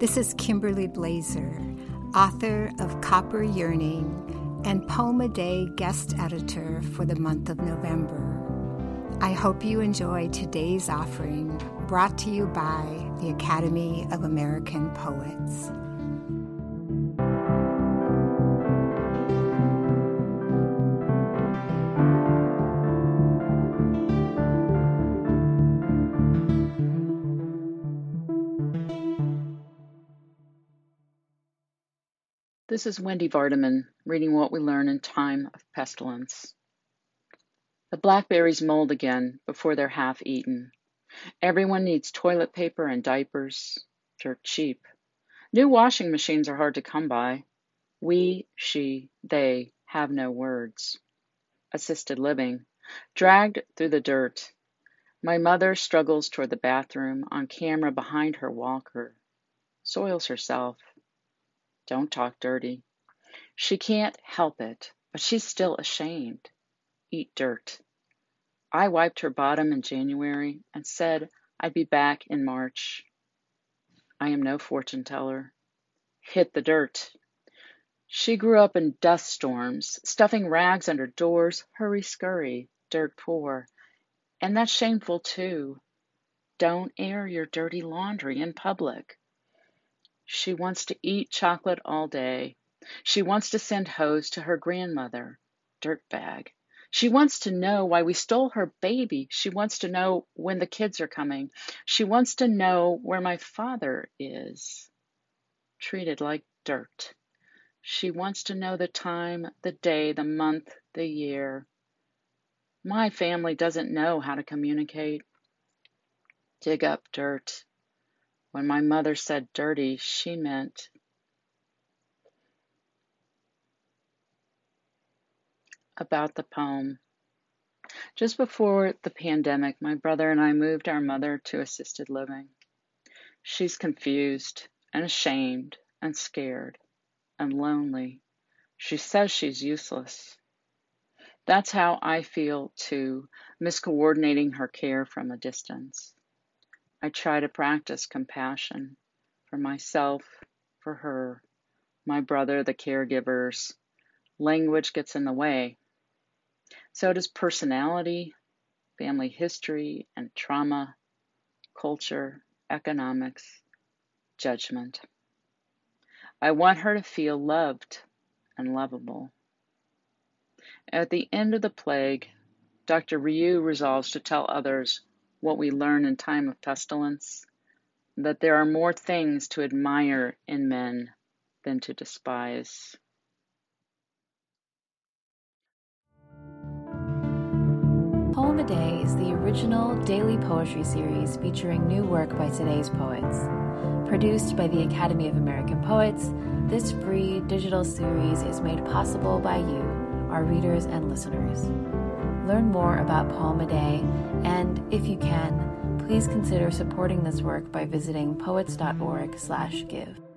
This is Kimberly Blaeser, author of Copper Yearning and Poem a Day guest editor for the month of November. I hope you enjoy today's offering brought to you by the Academy of American Poets. This is Wendy Vardaman reading What We Learn in Time of Pestilence. The blackberries mold again before they're half eaten. Everyone needs toilet paper and diapers. They're cheap. New washing machines are hard to come by. We, she, they have no words. Assisted living. Dragged through the dirt. My mother struggles toward the bathroom on camera behind her walker. Soils herself. Don't talk dirty. She can't help it, but she's still ashamed. Eat dirt. I wiped her bottom in January and said I'd be back in March. I am no fortune teller. Hit the dirt. She grew up in dust storms, stuffing rags under doors, hurry scurry, dirt poor. And that's shameful too. Don't air your dirty laundry in public. She wants to eat chocolate all day. She wants to send hose to her grandmother. Dirtbag. She wants to know why we stole her baby. She wants to know when the kids are coming. She wants to know where my father is. Treated like dirt. She wants to know the time, the day, the month, the year. My family doesn't know how to communicate. Dig up dirt. When my mother said dirty, she meant about the poem. Just before the pandemic, my brother and I moved our mother to assisted living. She's confused and ashamed and scared and lonely. She says she's useless. That's how I feel too, miscoordinating her care from a distance. I try to practice compassion for myself, for her, my brother, the caregivers. Language gets in the way. So does personality, family history and trauma, culture, economics, judgment. I want her to feel loved and lovable. At the end of the plague, Dr. Rieux resolves to tell others what we learn in time of pestilence that there are more things to admire in men than to despise. Poem a Day is the original daily poetry series featuring new work by today's poets. Produced by the Academy of American Poets, this free digital series is made possible by you, our readers and listeners. Learn more about Poem a Day, and if you can, please consider supporting this work by visiting poets.org/give.